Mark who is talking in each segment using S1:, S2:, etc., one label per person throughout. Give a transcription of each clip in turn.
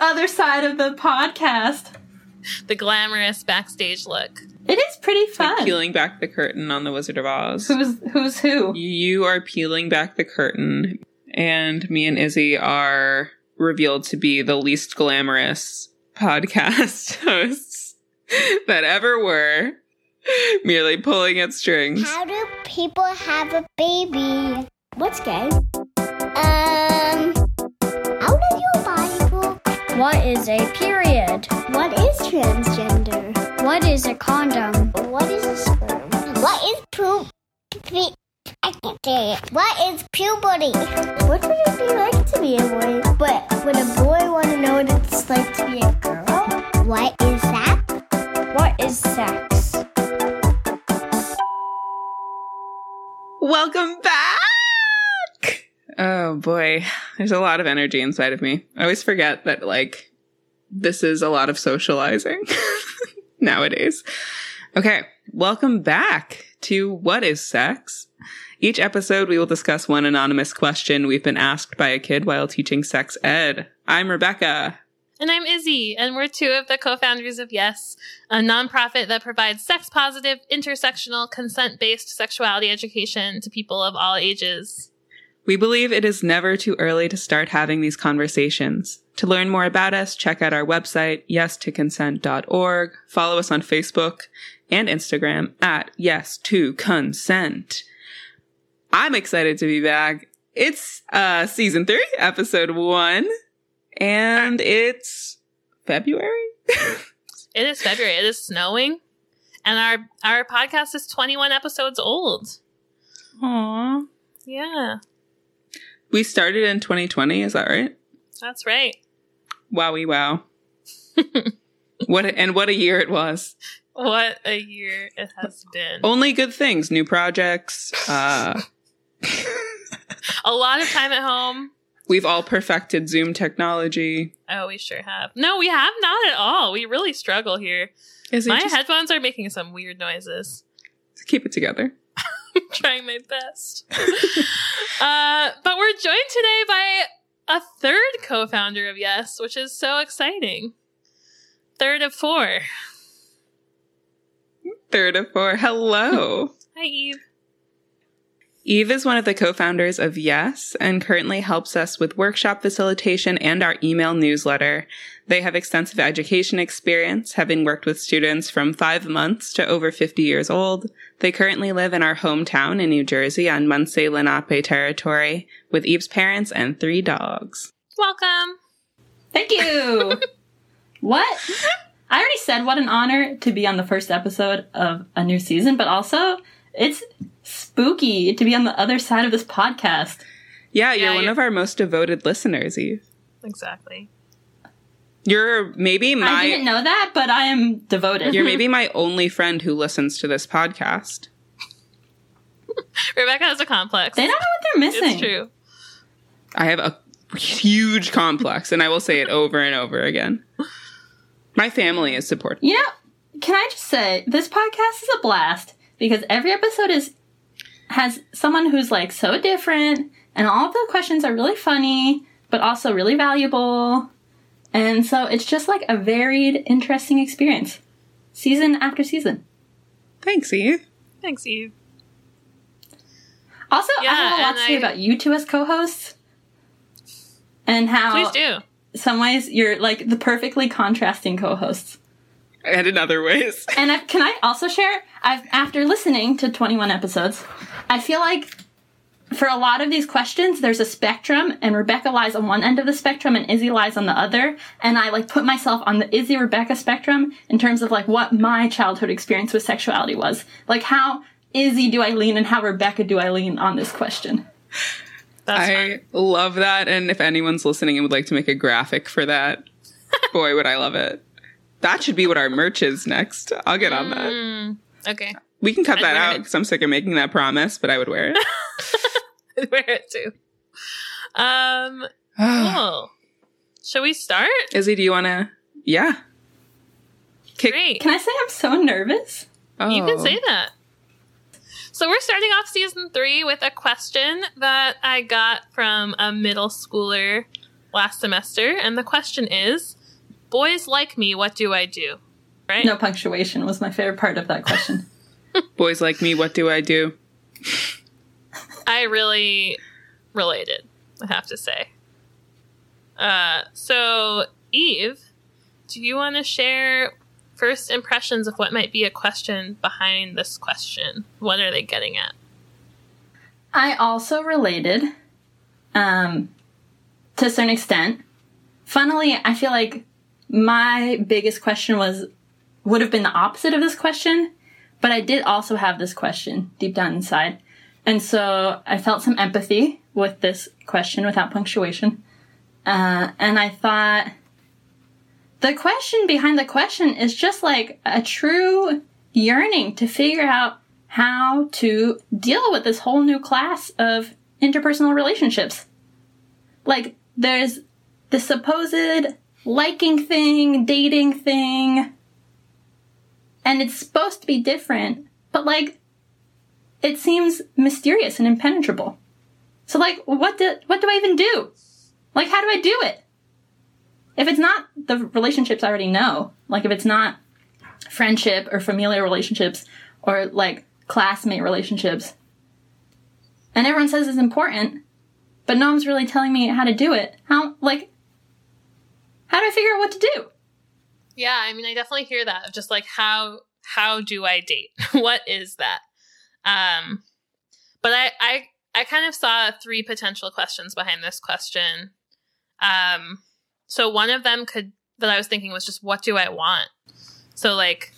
S1: the other side of the podcast.
S2: The glamorous backstage look.
S1: It is pretty fun.
S3: Like peeling back the curtain on the Wizard of Oz.
S1: Who's who's who?
S3: You are peeling back the curtain, and me and Izzy are revealed to be the least glamorous podcast hosts that ever were, merely pulling at strings.
S4: How do people have a baby? What's gay? Um,
S5: What is a period?
S4: What is transgender?
S5: What is a condom?
S4: What is a sperm? What is poop? Pe- I can't say it. What is puberty? What would it be like to be a boy? But would a boy want to know what it's like to be a girl? What is that?
S5: What is sex?
S3: Welcome back! Oh boy, there's a lot of energy inside of me. I always forget that, like, this is a lot of socializing nowadays. Okay, welcome back to What is Sex? Each episode, we will discuss one anonymous question we've been asked by a kid while teaching sex ed. I'm Rebecca.
S2: And I'm Izzy, and we're two of the co founders of Yes, a nonprofit that provides sex positive, intersectional, consent based sexuality education to people of all ages.
S3: We believe it is never too early to start having these conversations. To learn more about us, check out our website, yes2consent.org. Follow us on Facebook and Instagram at yes to consent. I'm excited to be back. It's uh season 3, episode 1, and it's February.
S2: It is February, it is snowing, and our, our podcast is 21 episodes old.
S3: Aww.
S2: Yeah,
S3: We started in 2020, is that right?
S2: that's right.
S3: Wowie wow. what a, and what a year it was.
S2: What a year it has been.
S3: Only good things, new projects. Uh
S2: A lot of time at home.
S3: we've all perfected Zoom technology.
S2: Oh, we sure have. No, we have not at all. We really struggle here. My
S3: just
S2: headphones are making some weird noises.
S3: keep it together?
S2: trying my best. uh, but we're joined today by a third co founder of Yes, which is so exciting. Third of four.
S3: Third of four. Hello.
S2: Hi, Eve.
S3: Eve is one of the co-founders of Yes and currently helps us with workshop facilitation and our email newsletter. They have extensive education experience, having worked with students from five months to over 50 years old. They currently live in our hometown in New Jersey on Munsee Lenape territory with Eve's parents and three dogs.
S2: Welcome.
S1: Thank you. what? I already said what an honor to be on the first episode of a new season, but also it's spooky to be on the other side of this podcast.
S3: Yeah,
S2: Yeah,
S3: you're one
S2: you're-
S3: of our most devoted listeners, Eve.
S2: Exactly.
S3: You're maybe my.
S1: I didn't know that, but I am devoted.
S3: you're maybe my only friend who listens to this podcast.
S2: Rebecca has a complex.
S1: they don't know what they're missing.
S2: It's true.
S3: I have a huge complex, and I will say it over and over again. My family is supportive.
S1: You know, can I just say this podcast is a blast because every episode is has someone who's like so different, and all of the questions are really funny, but also really valuable. And so it's just like a varied, interesting experience, season after season.
S3: Thanks, Eve.
S2: Thanks, Eve.
S1: Also, I
S2: Yeah,
S1: have a lot
S2: and
S1: to say
S2: I-
S1: about you two as co-hosts, and how
S2: Please do.
S1: some ways you're like the perfectly contrasting co-hosts.
S3: And in other ways.
S1: And I, can I also share? I've after listening to 21 episodes, I feel like for a lot of these questions, there's a spectrum, and Rebecca lies on one end of the spectrum, and Izzy lies on the other. And I like put myself on the Izzy Rebecca spectrum in terms of like what my childhood experience with sexuality was. Like how Izzy do I lean, and how Rebecca do I lean on this question.
S2: That's fun.
S3: I love that. And if anyone's listening and would like to make a graphic for that, boy, would I love it. That should be what our merch is next. I'll get on that.
S2: Mm, okay.
S3: We can cut
S2: I'd
S3: that out because I'm sick of making that promise, but I would wear it.
S2: Wear it too. Um,
S3: it.
S2: cool. Shall we start?
S3: Izzy, do you want to? Yeah. Kick-
S2: Great.
S1: Can I say I'm so nervous?
S2: You can
S3: Oh.
S2: say that. So we're starting off season three with a question that I got from a middle schooler last semester, and the question is Boys like me, what do I do? Right?
S1: No punctuation was my favorite part of that question.
S3: Boys like me, what do I do?
S2: I really related, I have to say. Uh, so, Eve, do you want to share first impressions of what might be a question behind this question? What are they getting at?
S1: I also related, um, to a certain extent. Funnily, I feel like my biggest question was would have been the opposite of this question, but I did also have this question deep down inside. And so I felt some empathy with this question without punctuation. Uh, and I thought the question behind the question is just like a true yearning to figure out how to deal with this whole new class of interpersonal relationships. Like, there's the supposed liking thing, dating thing, and it's supposed to be different, but like, it seems mysterious and impenetrable. So like, what do, what do I even do? Like, how do I do it? If it's not the relationships I already know, like if it's not friendship or familial relationships or like classmate relationships, and everyone says it's important, but no one's really telling me how to do it. How, like, how do I figure out what to do?
S2: Yeah, I mean, I definitely hear that of just like how how do I date? what is that? Um, but I I I kind of saw three potential questions behind this question. Um, so one of them could that I was thinking was just what do I want? So like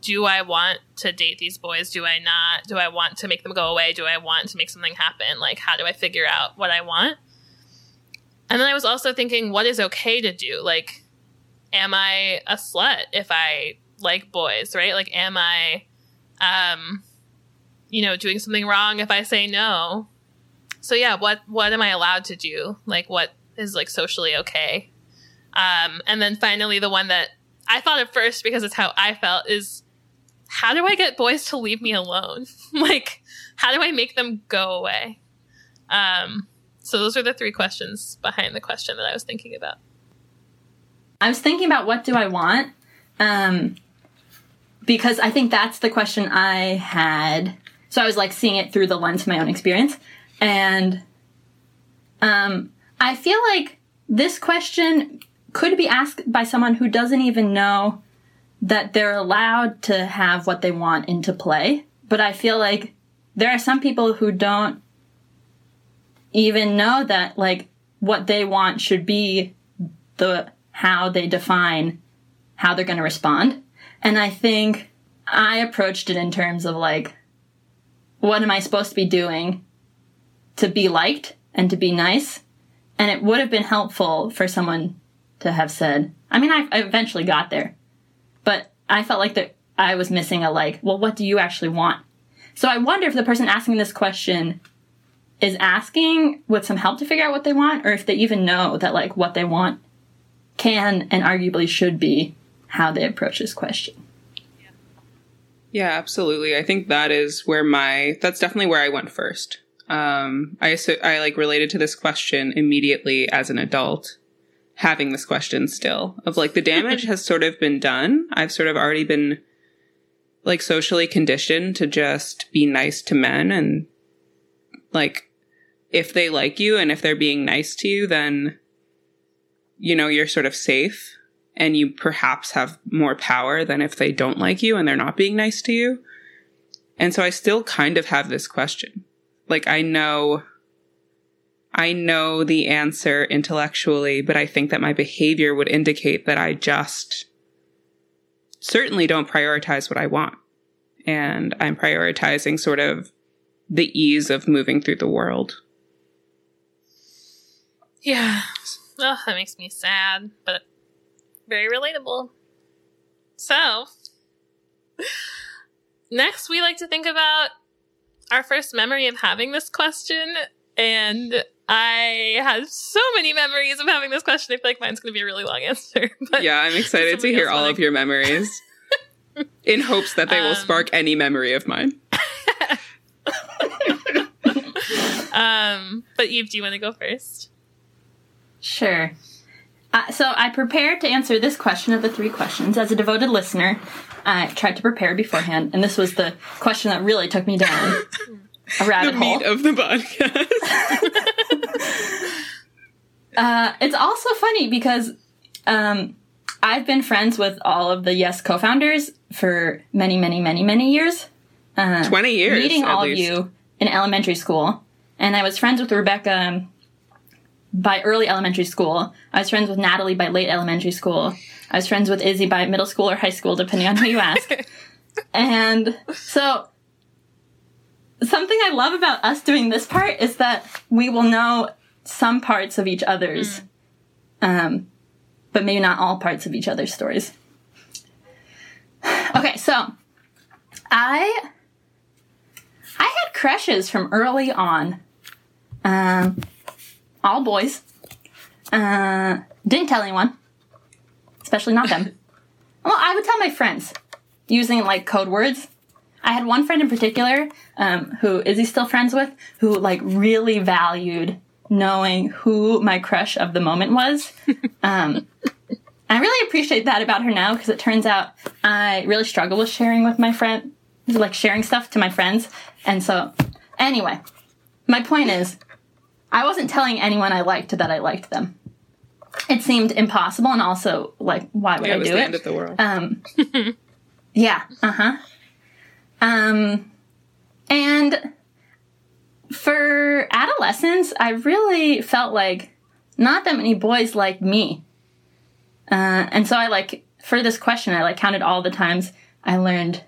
S2: do I want to date these boys? Do I not? Do I want to make them go away? Do I want to make something happen? Like how do I figure out what I want? And then I was also thinking what is okay to do? Like am I a slut if I like boys, right? Like am I um you know, doing something wrong if I say no? So yeah, what what am I allowed to do? Like what is like socially okay? Um and then finally the one that I thought at first because it's how I felt is how do I get boys to leave me alone? like how do I make them go away? Um so those are the three questions behind the question that I was thinking about.
S1: I was thinking about what do I want, um, because I think that's the question I had. So I was like seeing it through the lens of my own experience, and um, I feel like this question could be asked by someone who doesn't even know that they're allowed to have what they want into play. But I feel like there are some people who don't even know that like what they want should be the how they define how they're going to respond. And I think I approached it in terms of like, what am I supposed to be doing to be liked and to be nice? And it would have been helpful for someone to have said, I mean, I, I eventually got there, but I felt like that I was missing a like, well, what do you actually want? So I wonder if the person asking this question is asking with some help to figure out what they want, or if they even know that like what they want can and arguably should be how they approach this question.
S3: Yeah, absolutely. I think that is where my that's definitely where I went first. Um, I so I like related to this question immediately as an adult, having this question still of like the damage has sort of been done. I've sort of already been like socially conditioned to just be nice to men and like if they like you and if they're being nice to you, then you know you're sort of safe and you perhaps have more power than if they don't like you and they're not being nice to you. And so I still kind of have this question. Like I know I know the answer intellectually, but I think that my behavior would indicate that I just certainly don't prioritize what I want. And I'm prioritizing sort of the ease of moving through the world.
S2: Yeah. Oh, that makes me sad, but very relatable. So, next we like to think about our first memory of having this question. And I have so many memories of having this question. I feel like mine's going to be a really long answer. But
S3: yeah, I'm excited to hear all
S2: wanna-
S3: of your memories in hopes that they will
S2: Um,
S3: spark any memory of mine.
S2: um, but Eve, do you want to go first?
S1: Sure. Uh, so I prepared to answer this question of the three questions. As a devoted listener, I tried to prepare beforehand, and this was the question that really took me down a rabbit
S3: The
S1: hole.
S3: of the podcast.
S1: Uh, it's also funny because um, I've been friends with all of the Yes co-founders for many, many, many, many years. Uh,
S3: 20 years.
S1: meeting all
S3: least.
S1: of you in elementary school, and I was friends with Rebecca um, by early elementary school. I was friends with Natalie by late elementary school. I was friends with Izzy by middle school or high school, depending on who you ask. and so, something I love about us doing this part is that we will know some parts of each other's, um, but maybe not all parts of each other's stories. Okay, so I I had crushes from early on. Um, all boys. Uh, didn't tell anyone, especially not them. well, I would tell my friends using like code words. I had one friend in particular um, who is he still friends with, who like really valued knowing who my crush of the moment was. Um, I really appreciate that about her now because it turns out I really struggle with sharing with my friend, like sharing stuff to my friends. And so, anyway, my point is, I wasn't telling anyone I liked that I liked them. It seemed impossible, and also like, why would
S3: Yeah,
S1: I
S3: it was
S1: do
S3: the
S1: it?
S3: end of the world.
S1: Um, yeah, uh huh. Um, and for adolescence, I really felt like not that many boys liked me. Uh, and so I like, for this question, I like counted all the times I learned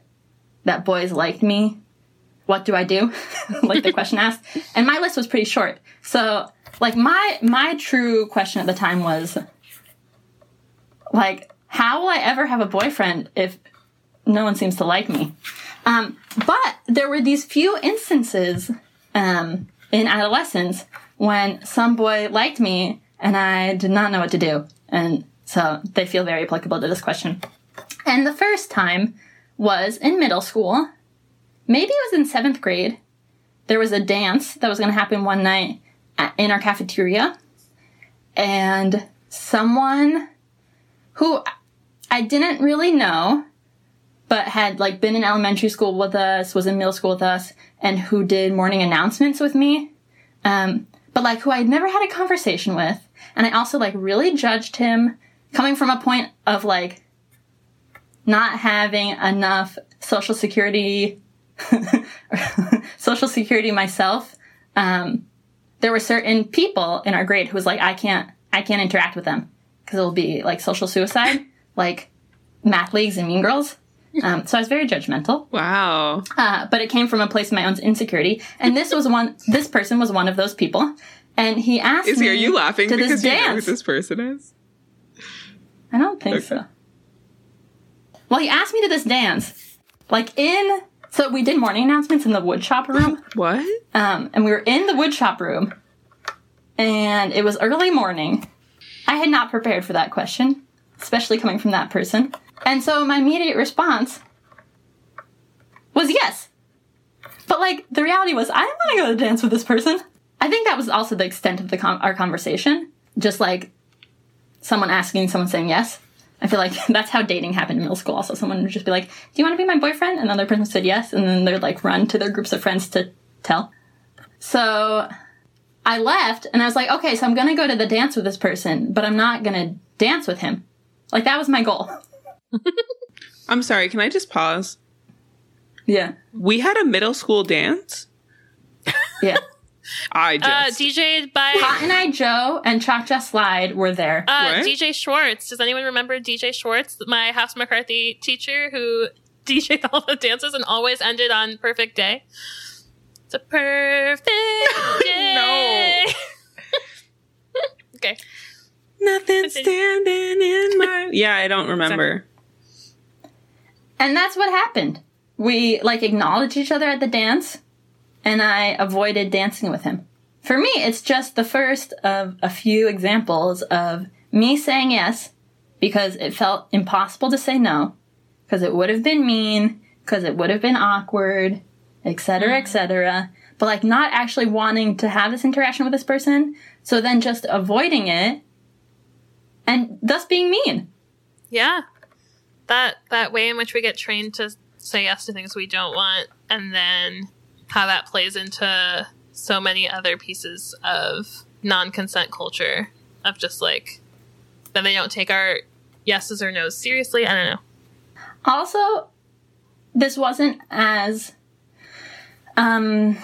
S1: that boys liked me. What do I do? like the question asked. And my list was pretty short. So, like, my, my true question at the time was, like, how will I ever have a boyfriend if no one seems to like me? Um, but there were these few instances um, in adolescence when some boy liked me and I did not know what to do. And so they feel very applicable to this question. And the first time was in middle school. Maybe it was in seventh grade. There was a dance that was going to happen one night at, in our cafeteria. And someone who I didn't really know, but had like been in elementary school with us, was in middle school with us, and who did morning announcements with me. Um, but like who I'd never had a conversation with. And I also like really judged him coming from a point of like not having enough social security, social security myself. Um, there were certain people in our grade who was like, I can't, I can't interact with them because it'll be like social suicide, like math leagues and mean girls. Um, so I was very judgmental,
S3: Wow.
S1: uh, but it came from a place of my own insecurity. And this was one, this person was one of those people. And he asked
S3: Izzy,
S1: me
S3: are you laughing
S1: to
S3: because
S1: this
S3: you know who this person is?
S1: I don't think
S3: Okay.
S1: so. Well, he asked me to this dance, like in. So we did morning announcements in the wood shop room,
S3: What?
S1: um, and we were in the wood shop room, and it was early morning. I had not prepared for that question, especially coming from that person, and so my immediate response was yes. But like the reality was, I didn't want to go to dance with this person. I think that was also the extent of the con- our conversation. Just like someone asking, someone saying yes. I feel like that's how dating happened in middle school. Also, someone would just be like, "Do you want to be my boyfriend?" And another person said yes, and then they'd like run to their groups of friends to tell. So I left, and I was like, "Okay, so I'm gonna go to the dance with this person, but I'm not gonna dance with him." Like that was my goal.
S3: I'm sorry, can I just pause?
S1: Yeah,
S3: We had a middle school dance?
S1: yeah.
S3: I
S2: Uh,
S3: just.
S2: DJ'd by
S1: Cotton Eye Joe and Cha Cha Slide were there.
S2: uh,
S3: What?
S2: DJ Schwartz. Does anyone remember DJ Schwartz, my House McCarthy teacher who DJ'd all the dances and always ended on Perfect Day? It's a perfect day. okay.
S3: Nothing
S2: Continue.
S3: standing in my. Yeah, I don't remember.
S1: And that's what happened. We like acknowledged each other at the dance, and I avoided dancing with him. For me, it's just the first of a few examples of me saying yes because it felt impossible to say no, because it would have been mean, because it would have been awkward, etc., etc. but like not actually wanting to have this interaction with this person. So then just avoiding it and thus being mean.
S2: Yeah. That that way in which we get trained to say yes to things we don't want and then how that plays into so many other pieces of non-consent culture of just like that they don't take our yeses or nos seriously. I don't know.
S1: Also, this wasn't as um,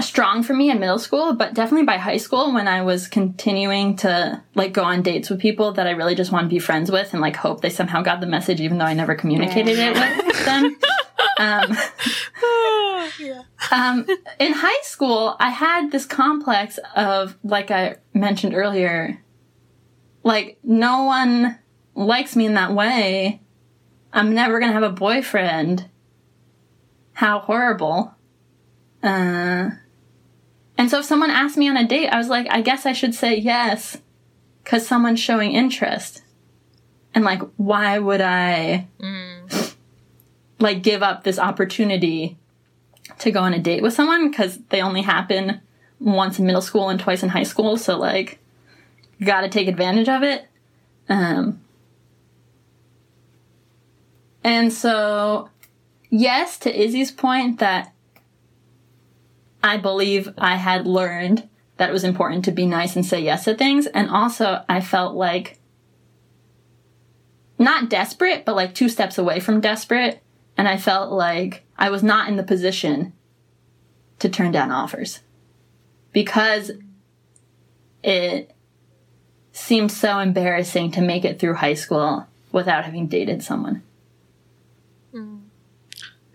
S1: strong for me in middle school, but definitely by high school when I was continuing to like go on dates with people that I really just want to be friends with and like hope they somehow got the message, even though I never communicated it with them. Um, um, in high school, I had this complex of, like I mentioned earlier, like no one likes me in that way. I'm never gonna have a boyfriend. How horrible. Uh, and so if someone asked me on a date, I was like, I guess I should say yes, because someone's showing interest. And like, why would I, like, give up this opportunity to go on a date with someone? Because they only happen once in middle school and twice in high school. So like, gotta take advantage of it. Um, and so, yes, to Izzy's point that I believe I had learned that it was important to be nice and say yes to things. And also, I felt like not desperate, but like two steps away from desperate. And I felt like I was not in the position to turn down offers because it seemed so embarrassing to make it through high school without having dated someone. Hmm.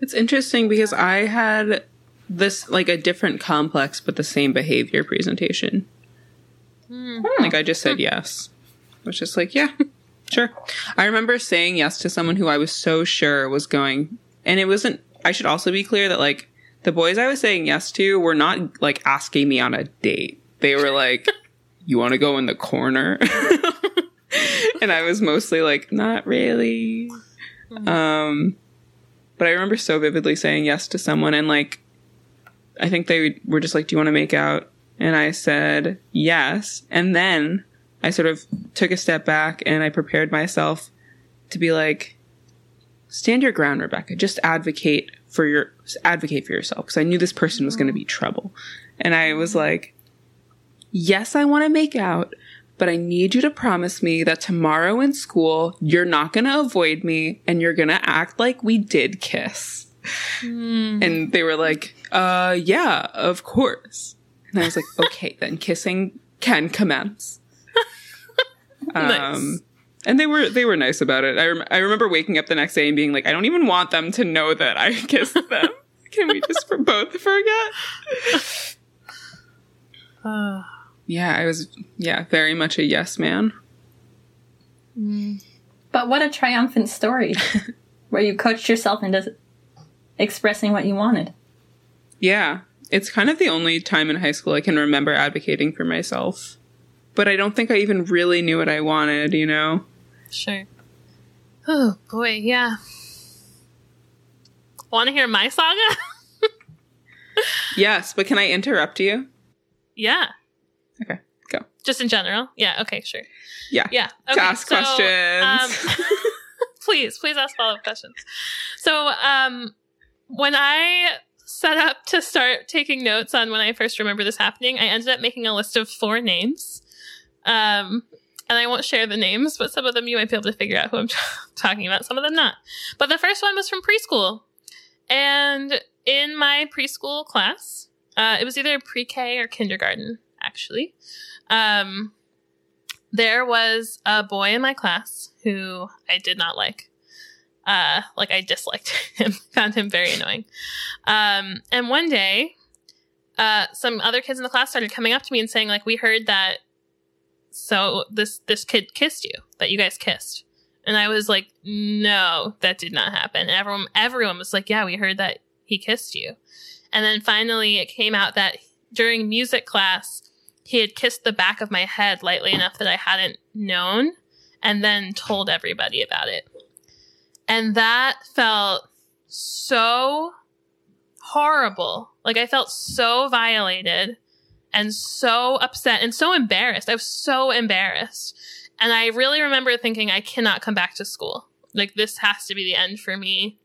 S3: It's interesting because I had this like a different complex but the same behavior presentation. Hmm. Hmm. Like I just said yes. I was just like, yeah, sure. I remember saying yes to someone who I was so sure was going and it wasn't I should also be clear that like the boys I was saying yes to were not like asking me on a date. They were like, You wanna go in the corner? and I was mostly like, not really. Um but I remember so vividly saying yes to someone and like I think they were just like, "Do you want to make out?" And I said yes. And then I sort of took a step back and I prepared myself to be like, "Stand your ground, Rebecca. Just advocate for your advocate for yourself." Because I knew this person was going to be trouble, and I was like, "Yes, I want to make out." But I need you to promise me that tomorrow in school, you're not going to avoid me and you're going to act like we did kiss. And they were like, uh, yeah, of course. And I was like, okay, then kissing can commence.
S2: Nice.
S3: Um, and they were they were nice about it. I rem- I remember waking up the next day and being like, I don't even want them to know that I kissed them. Can we just for both forget? yeah, I was yeah very much a yes man. Mm.
S1: But what a triumphant story where you coached yourself into expressing what you wanted.
S3: Yeah, it's kind of the only time in high school I can remember advocating for myself. But I don't think I even really knew what I wanted. You know.
S2: Sure. Oh boy, yeah. Want to hear my saga?
S3: Yes, but can I interrupt you?
S2: yeah.
S3: Okay, go.
S2: Just in general. Yeah. Okay. Sure.
S3: Yeah.
S2: Yeah.
S3: To ask questions.
S2: um, please, please ask follow up questions. So, um, when I set up to start taking notes on when I first remember this happening, I ended up making a list of four names. Um, and I won't share the names, but some of them you might be able to figure out who I'm talking about, some of them not. But the first one was from preschool. And in my preschool class, uh, it was either pre K or kindergarten, actually. Um, there was a boy in my class who I did not like. Uh, like I disliked him, found him very annoying. Um, and one day, uh, some other kids in the class started coming up to me and saying, like, we heard that so this this kid kissed you, that you guys kissed. And I was like, no, that did not happen. And everyone everyone was like, yeah, we heard that he kissed you. And then finally it came out that during music class, he had kissed the back of my head lightly enough that I hadn't known and then told everybody about it. And that felt so horrible. Like I felt so violated and so upset and so embarrassed. I was so embarrassed. And I really remember thinking, I cannot come back to school. Like, this has to be the end for me.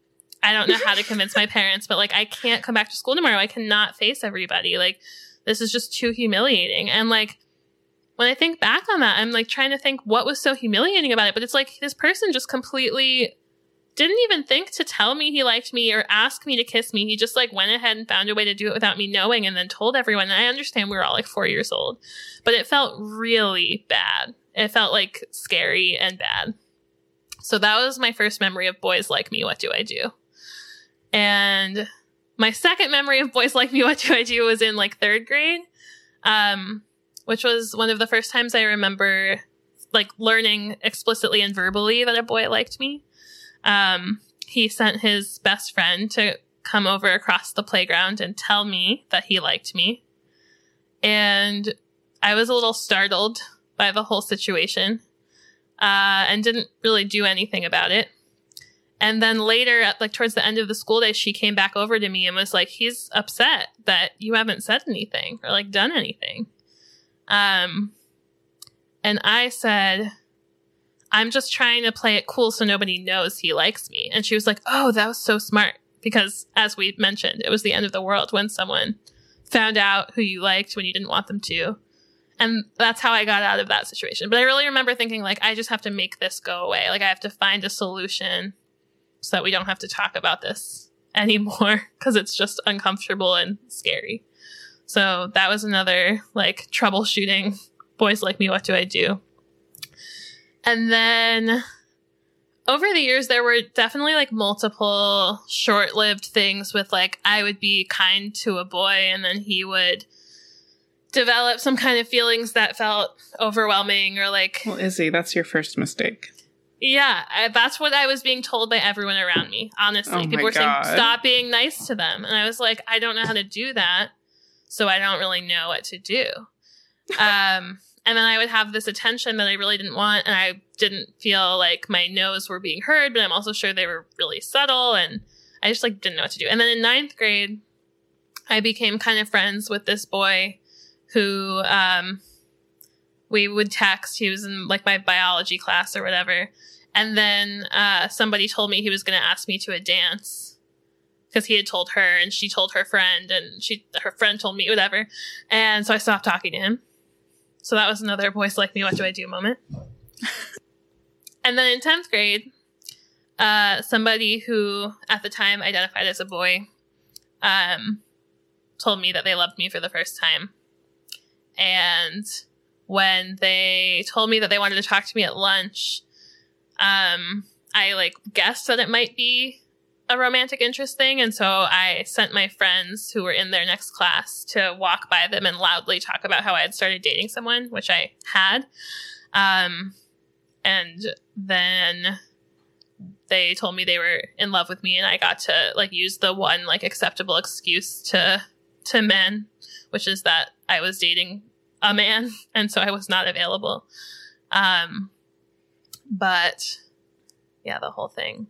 S2: I don't know how to convince my parents, but like, I can't come back to school tomorrow. I cannot face everybody. Like, this is just too humiliating. And like, when I think back on that, I'm like trying to think what was so humiliating about it. But it's like this person just completely didn't even think to tell me he liked me or ask me to kiss me. He just like went ahead and found a way to do it without me knowing and then told everyone. And I understand we were all like four years old, but it felt really bad. It felt like scary and bad. So that was my first memory of boys like me. What do I do? And my second memory of boys like me. What do I do? Was in like third grade, um, which was one of the first times I remember like learning explicitly and verbally that a boy liked me um, he sent his best friend to come over across the playground and tell me that he liked me. And I was a little startled by the whole situation uh, and didn't really do anything about it. And then later, at, like towards the end of the school day, she came back over to me and was like, "He's upset that you haven't said anything or like done anything." Um, and I said, I'm just trying to play it cool so nobody knows he likes me. And she was like, Oh, that was so smart. Because as we mentioned, it was the end of the world when someone found out who you liked when you didn't want them to. And that's how I got out of that situation. But I really remember thinking, like, I just have to make this go away. Like, I have to find a solution so that we don't have to talk about this anymore because it's just uncomfortable and scary. So that was another, like, troubleshooting. Boys like me, what do I do? And then over the years, there were definitely like multiple short lived things with like, I would be kind to a boy and then he would develop some kind of feelings that felt overwhelming or like.
S3: Well, Izzy, that's your first mistake.
S2: Yeah, I, that's what I was being told by everyone around me. Honestly,
S3: Oh
S2: people were
S3: God.
S2: saying stop being nice to them, and I was like, I don't know how to do that, so I don't really know what to do. Um, and then I would have this attention that I really didn't want, and I didn't feel like my no's were being heard, but I'm also sure they were really subtle, and I just like didn't know what to do. And then in ninth grade, I became kind of friends with this boy who um, we would text. He was in like my biology class or whatever. And then uh, somebody told me he was going to ask me to a dance because he had told her, and she told her friend, and she her friend told me whatever. And so I stopped talking to him. So that was another boys like me. What do I do moment? and then in tenth grade, uh, somebody who at the time identified as a boy um, told me that they loved me for the first time. And when they told me that they wanted to talk to me at lunch, um, I like guessed that it might be a romantic interest thing. And so I sent my friends who were in their next class to walk by them and loudly talk about how I had started dating someone, which I had. Um, and then they told me they were in love with me and I got to like use the one like acceptable excuse to to men, which is that I was dating a man and so I was not available. Um but yeah, the whole thing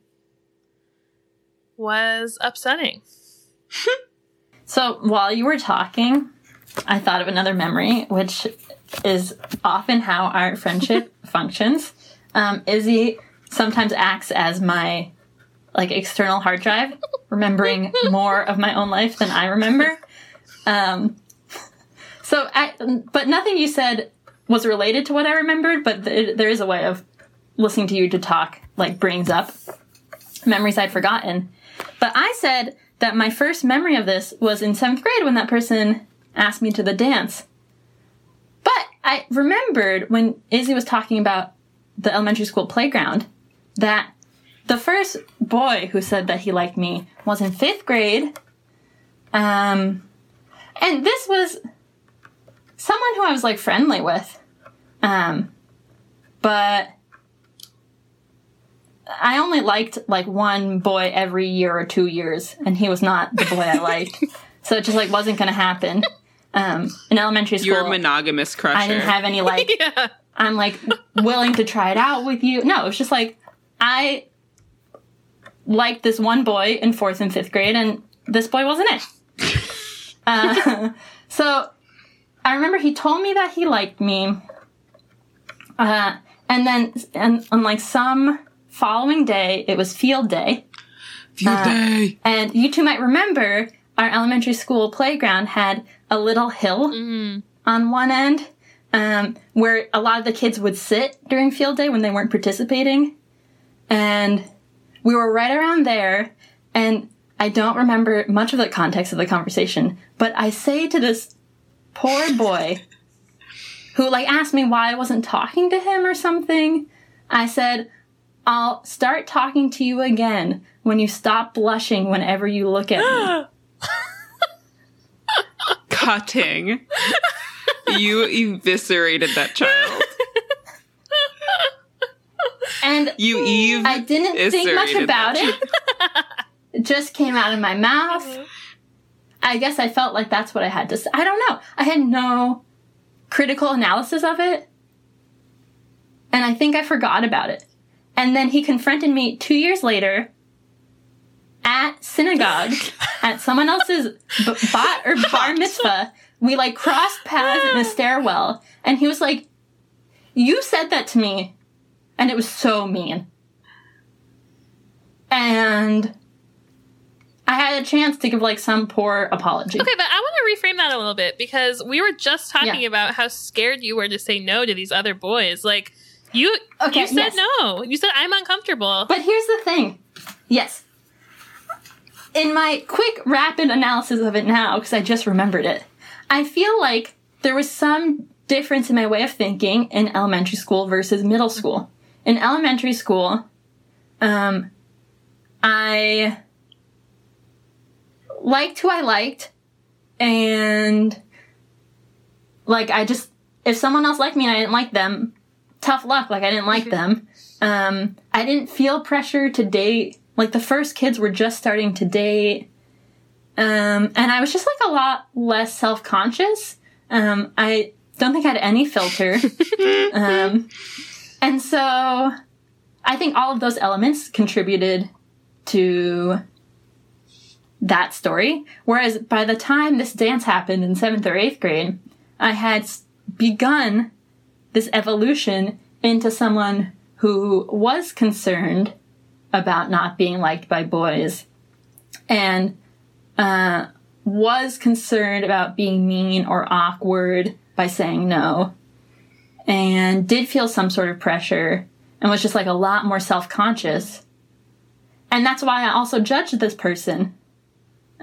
S2: was upsetting.
S1: So while you were talking, I thought of another memory, which is often how our friendship functions. Um, Izzy sometimes acts as my like external hard drive, remembering more of my own life than I remember. Um, so, I, but nothing you said was related to what I remembered. But th- there is a way of listening to you to talk like brings up memories I'd forgotten. But I said that my first memory of this was in seventh grade when that person asked me to the dance. But I remembered when Izzy was talking about the elementary school playground that the first boy who said that he liked me was in fifth grade. Um, and this was someone who I was like friendly with. Um, but I only liked like one boy every year or two years, and he was not the boy I liked. so it just like wasn't going to happen. Um, in elementary school,
S3: You're a monogamous crusher.
S1: I didn't have any like
S2: yeah.
S1: I'm like willing to try it out with you. No, it was just like I liked this one boy in fourth and fifth grade, and this boy wasn't it. uh, so I remember he told me that he liked me. Uh, and then, and on like some following day, it was field day.
S3: Field day.
S1: And you two might remember our elementary school playground had a little hill on one end um, where a lot of the kids would sit during field day when they weren't participating. And we were right around there. And I don't remember much of the context of the conversation, but I say to this poor boy who like asked me why I wasn't talking to him or something. I said, I'll start talking to you again when you stop blushing whenever you look at me.
S3: Cutting. you eviscerated that child.
S1: And
S3: You Eve.
S1: I didn't think much about it. It just came out of my mouth. I guess I felt like that's what I had to say. I don't know. I had no critical analysis of it. And I think I forgot about it. And then he confronted me two years later at synagogue at someone else's b- bat or bar mitzvah. We like crossed paths in a stairwell. And he was like, You said that to me. And it was so mean. And I had a chance to give like some poor apology.
S2: Okay, but I want to reframe that a little bit because we were just talking
S1: Yeah.
S2: about how scared you were to say no to these other boys. Like you,
S1: Okay,
S2: you said
S1: yes.
S2: no. You said I'm uncomfortable.
S1: But here's the thing. Yes. In my quick, rapid analysis of it now, because I just remembered it, I feel like there was some difference in my way of thinking in elementary school versus middle school. In elementary school, um, I liked who I liked, and like I just if someone else liked me and I didn't like them, tough luck. Like I didn't like them. Um, I didn't feel pressure to date. Like the first kids were just starting to date. Um, and I was just like a lot less self conscious. Um, I don't think I had any filter. um, and so I think all of those elements contributed to that story. Whereas by the time this dance happened in seventh or eighth grade, I had begun this evolution into someone who was concerned about not being liked by boys and uh, was concerned about being mean or awkward by saying no and did feel some sort of pressure and was just like a lot more self-conscious. And that's why i also judged this person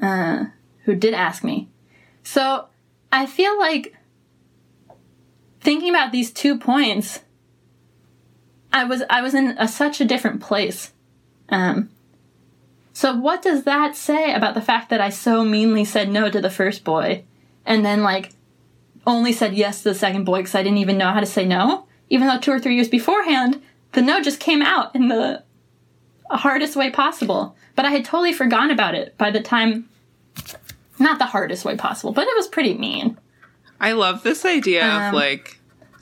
S1: uh, who did ask me. So i feel like thinking about these two points i was i was in a, such a different place. Um, so what does that say about the fact that i so meanly said no to the first boy and then like only said yes to the second boy because i didn't even know how to say no? Even though two or three years beforehand the no just came out in the hardest way possible. But i had totally forgotten about it by the time not the hardest way possible but it was pretty mean.
S3: I love this idea of
S1: Um,
S3: like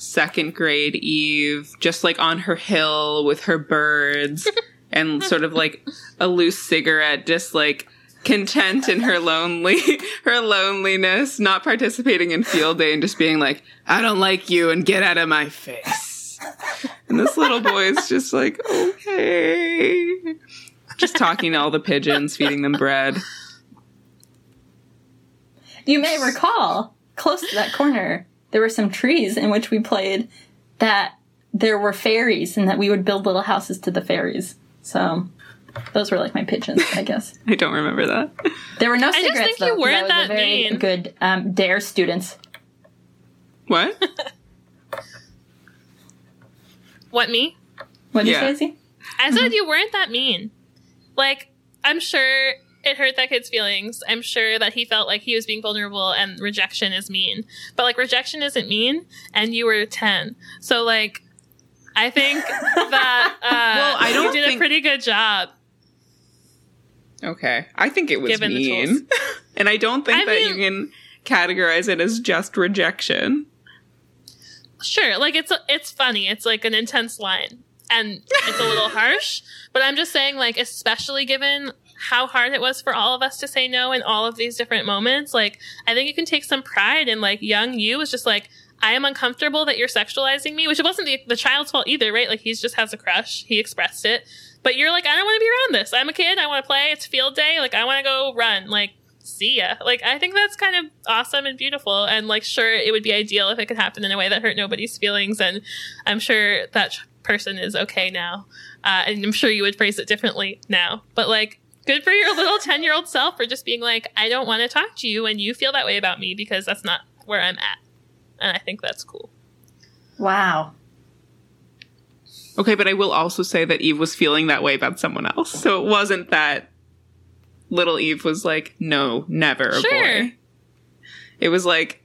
S3: second grade Eve, just like on her hill with her birds and sort of like a loose cigarette, just like content in her lonely her loneliness, not participating in field day and just being like, I don't like you and get out of my face. And this little boy is just like, okay. Just talking to all the pigeons, feeding them bread.
S1: You may recall, close to that corner, there were some trees in which we played that there were fairies and that we would build little houses to the fairies. So those were like my pigeons, I guess.
S3: I don't remember that.
S1: There were no
S2: just
S1: cigarettes
S2: think you
S1: though. 'cause I
S2: weren't
S1: was
S2: that
S1: a very
S2: mean.
S1: good um, dare students.
S3: What?
S2: what me?
S1: What did
S3: Yeah.
S1: you say,
S2: I said you weren't that mean. Like, I'm sure it hurt that kid's feelings. I'm sure that he felt like he was being vulnerable and rejection is mean. But like rejection isn't mean and you were 10. So like I think that uh
S3: Well, I don't
S2: you did
S3: think-
S2: a pretty good job.
S3: Okay. I think it was
S2: Given the tools.
S3: mean. and I don't think
S2: I
S3: that you can categorize it as just rejection.
S2: Sure, like it's it's funny. It's like an intense line. and it's a little harsh. But I'm just saying, like, especially given how hard it was for all of us to say no in all of these different moments, like, I think you can take some pride in, like, young you was just like, I am uncomfortable that you're sexualizing me, which it wasn't the, the child's fault either, right? Like, he's just has a crush. He expressed it. But you're like, I don't want to be around this. I'm a kid. I want to play. It's field day. Like, I want to go run. Like, see ya. Like, I think that's kind of awesome and beautiful. And, like, sure, it would be ideal if it could happen in a way that hurt nobody's feelings. And I'm sure that person is okay now. Uh, and I'm sure you would phrase it differently now. But, like, good for your little 10 year old self for just being like, I don't want to talk to you and you feel that way about me because that's not where I'm at. And I think that's cool.
S1: Wow.
S3: Okay, but I will also say that Eve was feeling that way about someone else. So it wasn't that little Eve was like, no, never a
S2: Sure.
S3: boy. It was like,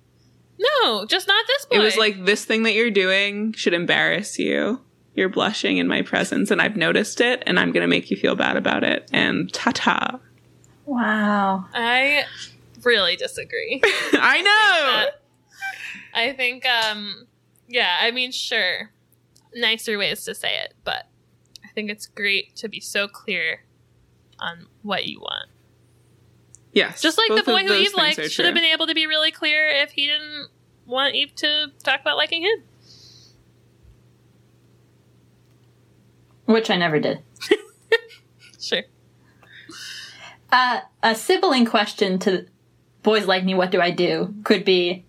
S2: No, just not this boy.
S3: it was like, this thing that you're doing should embarrass you. You're blushing in my presence, and I've noticed it, and I'm going to make you feel bad about it. And ta ta.
S1: Wow.
S2: I really disagree.
S3: I know!
S2: I think, um, yeah, I mean, sure, nicer ways to say it, but I think it's great to be so clear on what you want.
S3: Yes.
S2: Just like the boy who
S3: those
S2: Eve liked should have been able to be really clear if he didn't want Eve to talk about liking him.
S1: Which I never did.
S2: Sure.
S1: Uh, a sibling question to boys like me, what do I do? Could be,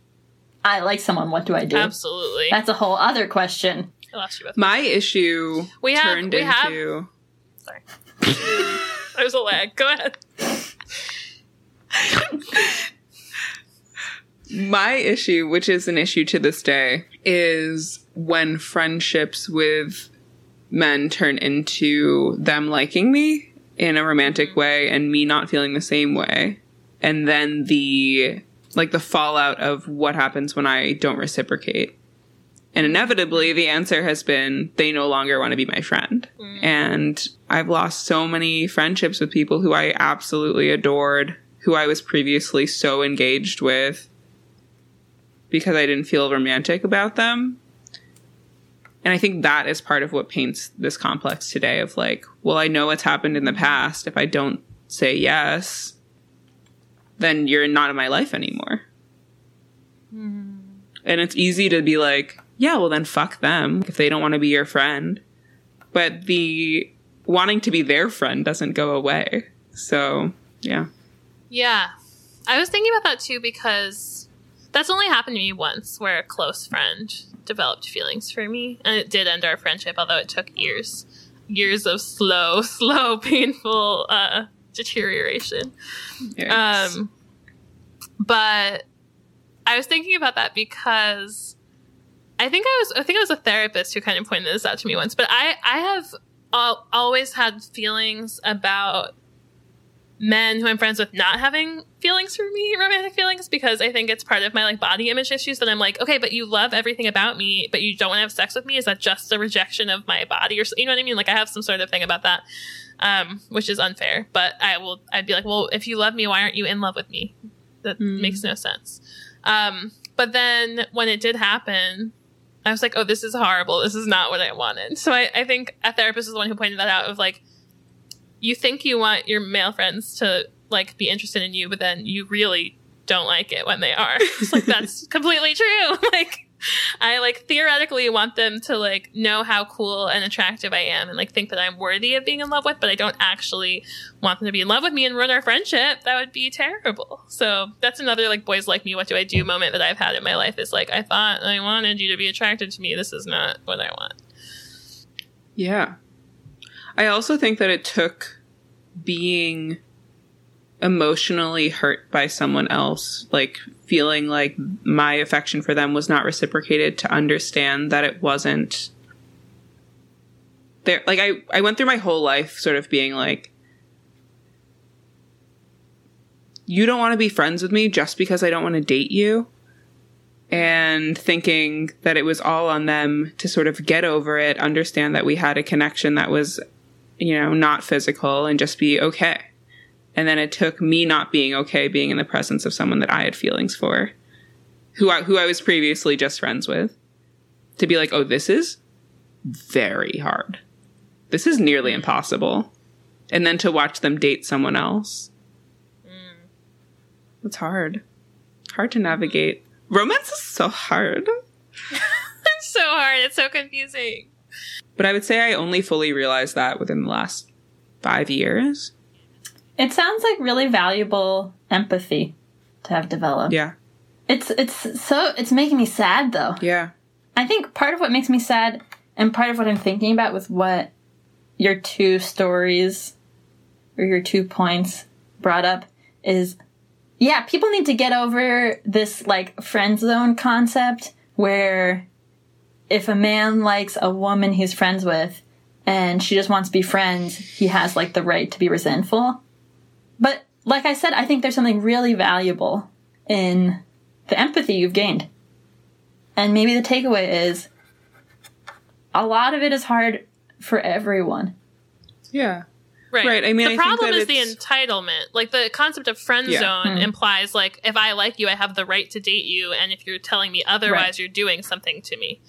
S1: I like someone, what do I do?
S2: Absolutely.
S1: That's a whole other question.
S2: I lost you both.
S3: My issue
S2: We have-
S3: turned
S2: we have-
S3: into.
S2: Sorry. There's a lag. Go ahead.
S3: My issue, which is an issue to this day, is when friendships with men turn into them liking me in a romantic way and me not feeling the same way. And then the like the fallout of what happens when I don't reciprocate. And inevitably the answer has been they no longer want to be my friend. Mm. And I've lost so many friendships with people who I absolutely adored, who I was previously so engaged with because I didn't feel romantic about them. And I think that is part of what paints this complex today of like, well, I know what's happened in the past. If I don't say yes, then you're not in my life anymore. Hmm. And it's easy to be like, yeah, well, then fuck them if they don't want to be your friend. But the wanting to be their friend doesn't go away. So, yeah.
S2: Yeah. I was thinking about that too because that's only happened to me once where a close friend developed feelings for me. And it did end our friendship, although it took years. Years of slow, slow, painful uh, deterioration.
S3: Yes.
S2: Um, but I was thinking about that because I think I was I think it was a therapist who kind of pointed this out to me once. But I I have al- always had feelings about men who I'm friends with not having feelings for me, romantic feelings, because I think it's part of my like body image issues that I'm like, okay, but you love everything about me, but you don't want to have sex with me. Is that just a rejection of my body, or you know what I mean? Like I have some sort of thing about that, um, which is unfair. But I will, I'd be like, well, if you love me, why aren't you in love with me? That
S3: Mm.
S2: makes no sense. Um, but then when it did happen, I was like, oh, this is horrible. This is not what I wanted. So I, I think a therapist is the one who pointed that out of like, you think you want your male friends to like be interested in you, but then you really don't like it when they are. It's like that's completely true. like I like theoretically want them to like know how cool and attractive I am and like think that I'm worthy of being in love with, but I don't actually want them to be in love with me and ruin our friendship. That would be terrible. So that's another like boys like me, what do I do moment that I've had in my life is like I thought I wanted you to be attracted to me. This is not what I want.
S3: Yeah. I also think that it took being emotionally hurt by someone else, like feeling like my affection for them was not reciprocated to understand that it wasn't there. Like I I went through my whole life sort of being like you don't want to be friends with me just because I don't want to date you and thinking that it was all on them to sort of get over it, understand that we had a connection that was, you know, not physical and just be okay. And then it took me not being okay being in the presence of someone that I had feelings for, who I, who I was previously just friends with, to be like, oh, this is very hard. this is nearly impossible. And then to watch them date someone else. Mm. It's hard. Hard to navigate. Mm-hmm. Romance is so hard.
S2: It's so hard. It's so confusing.
S3: But I would say I only fully realized that within the last five years.
S1: It sounds like really valuable empathy to have developed.
S3: Yeah.
S1: It's it's so it's making me sad though.
S3: Yeah.
S1: I think part of what makes me sad and part of what I'm thinking about with what your two stories or your two points brought up is yeah, people need to get over this like friend zone concept where if a man likes a woman he's friends with and she just wants to be friends, he has like the right to be resentful. But like I said, I think there's something really valuable in the empathy you've gained. And maybe the takeaway is a lot of it is hard for everyone.
S3: Yeah.
S2: Right.
S3: Right, I mean, I
S2: the
S3: think
S2: problem
S3: that
S2: is the entitlement. Like the concept of friend
S3: Yeah.
S2: zone
S1: Hmm.
S2: implies like if I like you, I have the right to date you, and if you're telling me otherwise,
S1: Right.
S2: you're doing something to me.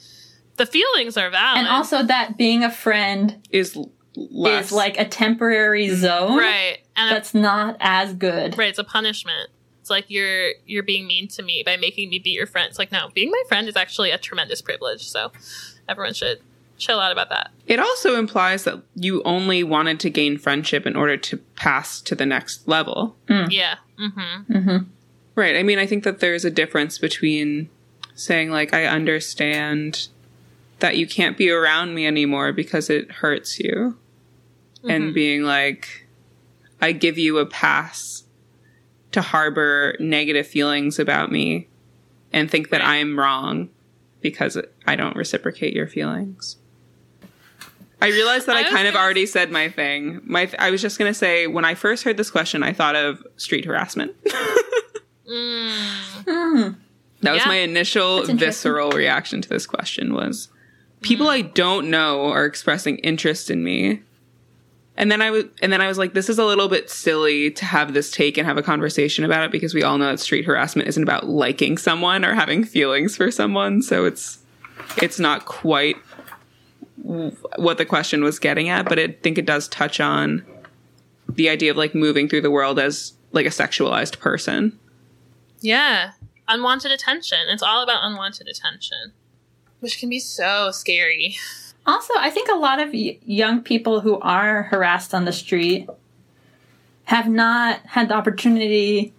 S2: The feelings are valid,
S1: And also that being a friend
S3: Is less.
S1: is like a temporary zone
S2: right, and
S1: that's not as good.
S2: right, it's a punishment. It's like you're you're being mean to me by making me be your friend. It's like no, being my friend is actually a tremendous privilege. So everyone should chill out about that.
S3: It also implies that you only wanted to gain friendship in order to pass to the next level.
S2: Yeah. Mm-hmm.
S3: Right. I mean, I think that there's a difference between saying, like, I understand that you can't be around me anymore because it hurts you, and being like, I give you a pass to harbor negative feelings about me and think that. I'm wrong because I don't reciprocate your feelings. I realized that I,
S2: I
S3: kind of already said my thing. My th- I was just going to say when I first heard this question, I thought of street harassment.
S1: Hmm.
S3: That was
S2: Yeah.
S3: my initial visceral reaction to this question was people mm-hmm. I don't know are expressing interest in me. And then I was and then I was like this is a little bit silly to have this take and have a conversation about it because we all know that street harassment isn't about liking someone or having feelings for someone, so it's it's not quite what the question was getting at, but I think it does touch on the idea of like moving through the world as like a sexualized person.
S2: Yeah. Unwanted attention. It's all about unwanted attention, which can be so scary.
S1: Also, I think a lot of young people who are harassed on the street have not had the opportunity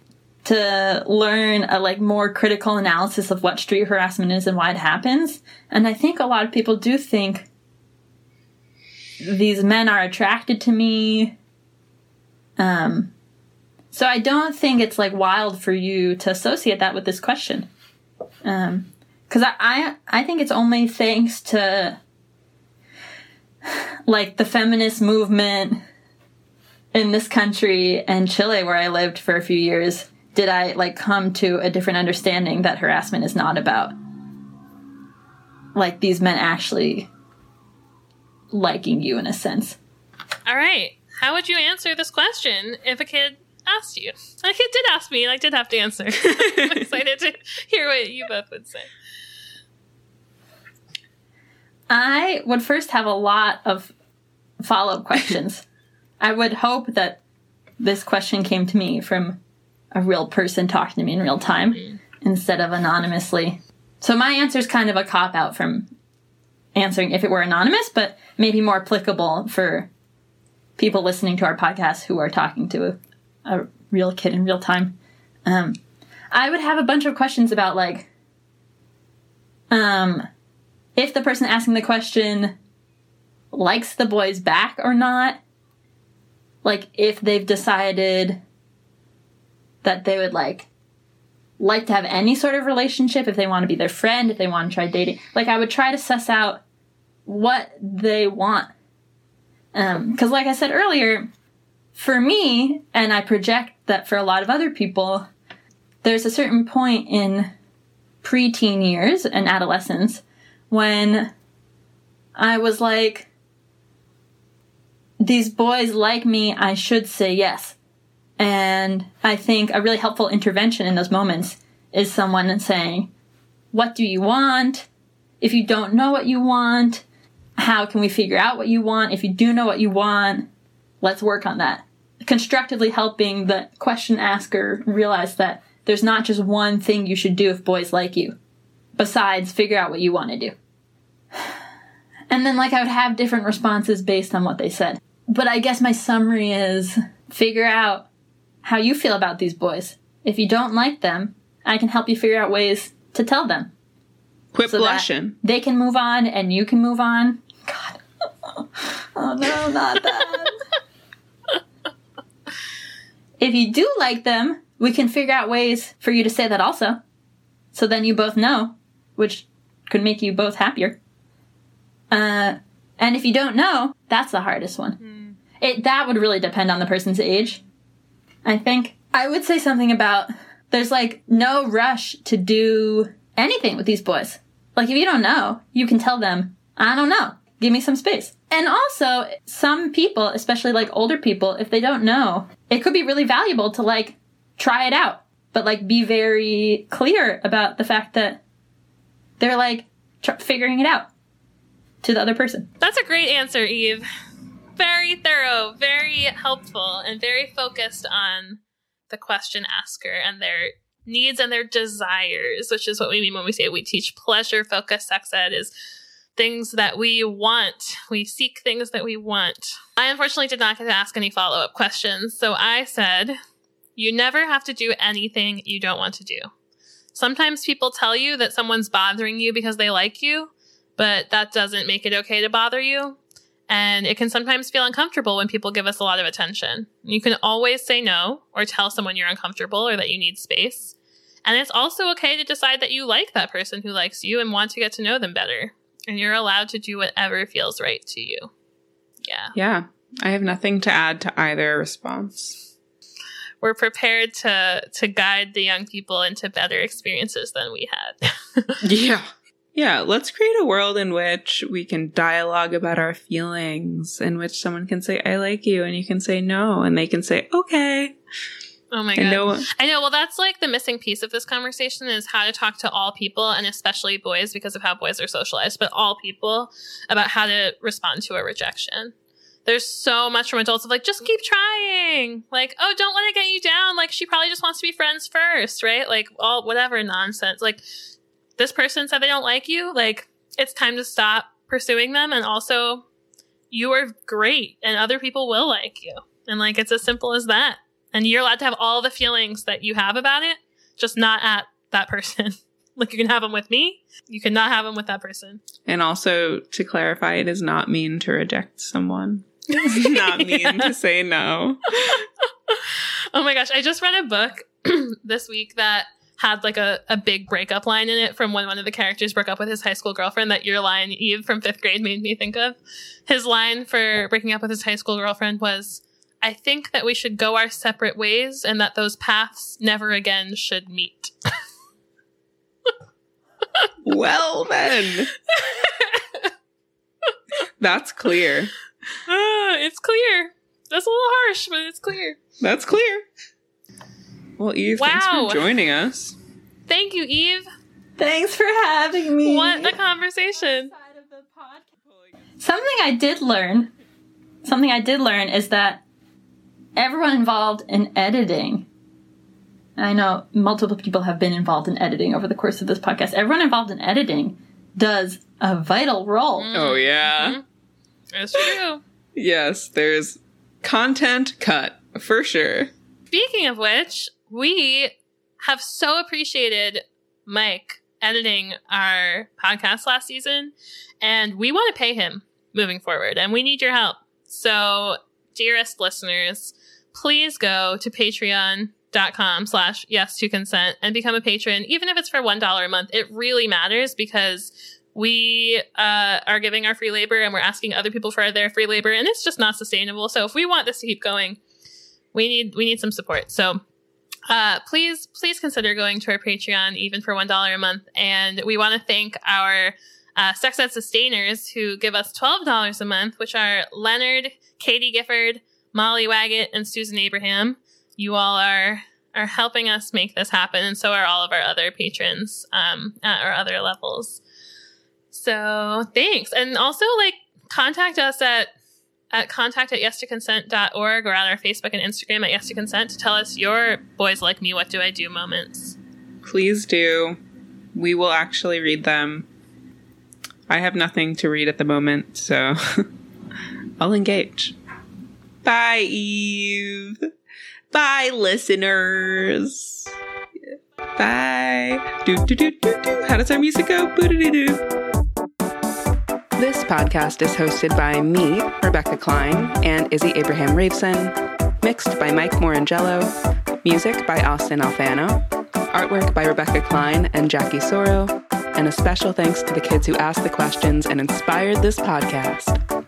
S1: to learn a like more critical analysis of what street harassment is and why it happens. And I think a lot of people do think these men are attracted to me. Um so I don't think it's like wild for you to associate that with this question. Um cuz I, I I think it's only thanks to like the feminist movement in this country and Chile where I lived for a few years did I like come to a different understanding that harassment is not about like these men actually liking you in a sense.
S2: All right. How would you answer this question if a kid asked you? A kid did ask me, and I did have to answer. I'm excited to hear what you both would say.
S1: I would first have a lot of follow up questions. I would hope that this question came to me from a real person talking to me in real time instead of anonymously. So my answer is kind of a cop out from answering if it were anonymous, but maybe more applicable for people listening to our podcast who are talking to a, a real kid in real time. Um, I would have a bunch of questions about like, um, if the person asking the question likes the boys back or not. Like if they've decided that they would like like to have any sort of relationship, if they want to be their friend, if they want to try dating. Like I would try to suss out what they want. Um, cause like I said earlier, for me, and I project that for a lot of other people, there's a certain point in preteen years and adolescence when I was like, these boys like me, I should say yes. And I think a really helpful intervention in those moments is someone saying, What do you want? If you don't know what you want, how can we figure out what you want? If you do know what you want, let's work on that. Constructively helping the question asker realize that there's not just one thing you should do if boys like you, besides figure out what you want to do. And then, like, I would have different responses based on what they said. But I guess my summary is figure out how you feel about these boys. If you don't like them, I can help you figure out ways to tell them.
S3: Quit
S1: So
S3: blushing.
S1: they can move on and you can move on. God. oh no, not that. if you do like them, we can figure out ways for you to say that also. So then you both know, which could make you both happier. Uh, and if you don't know, that's the hardest one. It that would really depend on the person's age. I think I would say something about there's like no rush to do anything with these boys. Like if you don't know, you can tell them, I don't know. Give me some space. And also, some people, especially like older people, if they don't know, it could be really valuable to like try it out, but like be very clear about the fact that they're like tr- figuring it out to the other person.
S2: That's a great answer, Eve. Very thorough, very helpful, and very focused on the question asker and their needs and their desires, which is what we mean when we say we teach pleasure focused sex ed is things that we want. We seek things that we want. I unfortunately did not get to ask any follow up questions, so I said, you never have to do anything you don't want to do. Sometimes people tell you that someone's bothering you because they like you, but that doesn't make it okay to bother you. And it can sometimes feel uncomfortable when people give us a lot of attention. You can always say no or tell someone you're uncomfortable or that you need space. And it's also okay to decide that you like that person who likes you and want to get to know them better. And you're allowed to do whatever feels right to you. Yeah.
S3: Yeah. I have nothing to add to either response.
S2: We're prepared to to guide the young people into better experiences than we had.
S3: Yeah. Yeah, let's create a world in which we can dialogue about our feelings, in which someone can say, I like you, and you can say no, and they can say, okay.
S2: oh my god.
S3: No,
S2: I know. Well, that's like the missing piece of this conversation is how to talk to all people, and especially boys because of how boys are socialized, but all people about how to respond to a rejection. There's so much from adults of like, just keep trying. Like, oh, don't let it get you down. Like, she probably just wants to be friends first, right? Like, all whatever nonsense. Like, this person said they don't like you. Like, it's time to stop pursuing them. And also, you are great, and other people will like you. And like, it's as simple as that and you're allowed to have all the feelings that you have about it, just not at that person. like you can have them with me, you cannot have them with that person.
S3: and also to clarify, it is not mean to reject someone. It's not mean
S2: Yeah.
S3: to say no.
S2: Oh my gosh, I just read a book this week that had like a, a big breakup line in it from when one of the characters broke up with his high school girlfriend that your line Eve from fifth grade made me think of. His line for breaking up with his high school girlfriend was I think that we should go our separate ways and that those paths never again should meet.
S3: Well, then. That's clear.
S2: Ah, it's clear. That's a little harsh, but it's clear.
S3: That's clear. Well, Eve, thanks for joining us.
S2: Thank you, Eve.
S1: Thanks for having me.
S2: What a conversation.
S1: Something I did learn, something I did learn is that everyone involved in editing, I know multiple people have been involved in editing over the course of this podcast. Everyone involved in editing does a vital role. Mm-hmm.
S3: Oh, yeah. Mm-hmm.
S2: It's true.
S3: Yes, there's content cut for sure.
S2: Speaking of which, we have so appreciated Mike editing our podcast last season, and we want to pay him moving forward, and we need your help. So, dearest listeners, please go to patreon.com slash yes to consent and become a patron, even if it's for $1 a month. It really matters because we uh, are giving our free labor and we're asking other people for their free labor, and it's just not sustainable. So, if we want this to keep going, we need we need some support. So uh, please please consider going to our Patreon even for one dollar a month. And we want to thank our uh, sex ed sustainers who give us twelve dollars a month, which are Leonard, Katie Gifford, Molly Waggett, and Susan Abraham. You all are are helping us make this happen, and so are all of our other patrons um, at our other levels. So thanks, and also like contact us at at contact at yes2consent.org or on our Facebook and Instagram at yes to tell us your boys like me, what do I do moments.
S3: Please do. We will actually read them. I have nothing to read at the moment, so I'll engage. Bye, Eve. Bye, listeners. Bye. Do, do, do, do, do. How does our music go? Boo-doo-doo-doo. This podcast is hosted by me, Rebecca Klein, and Izzy Abraham Raveson. Mixed by Mike Morangello. Music by Austin Alfano. Artwork by Rebecca Klein and Jackie Soro. And a special thanks to the kids who asked the questions and inspired this podcast.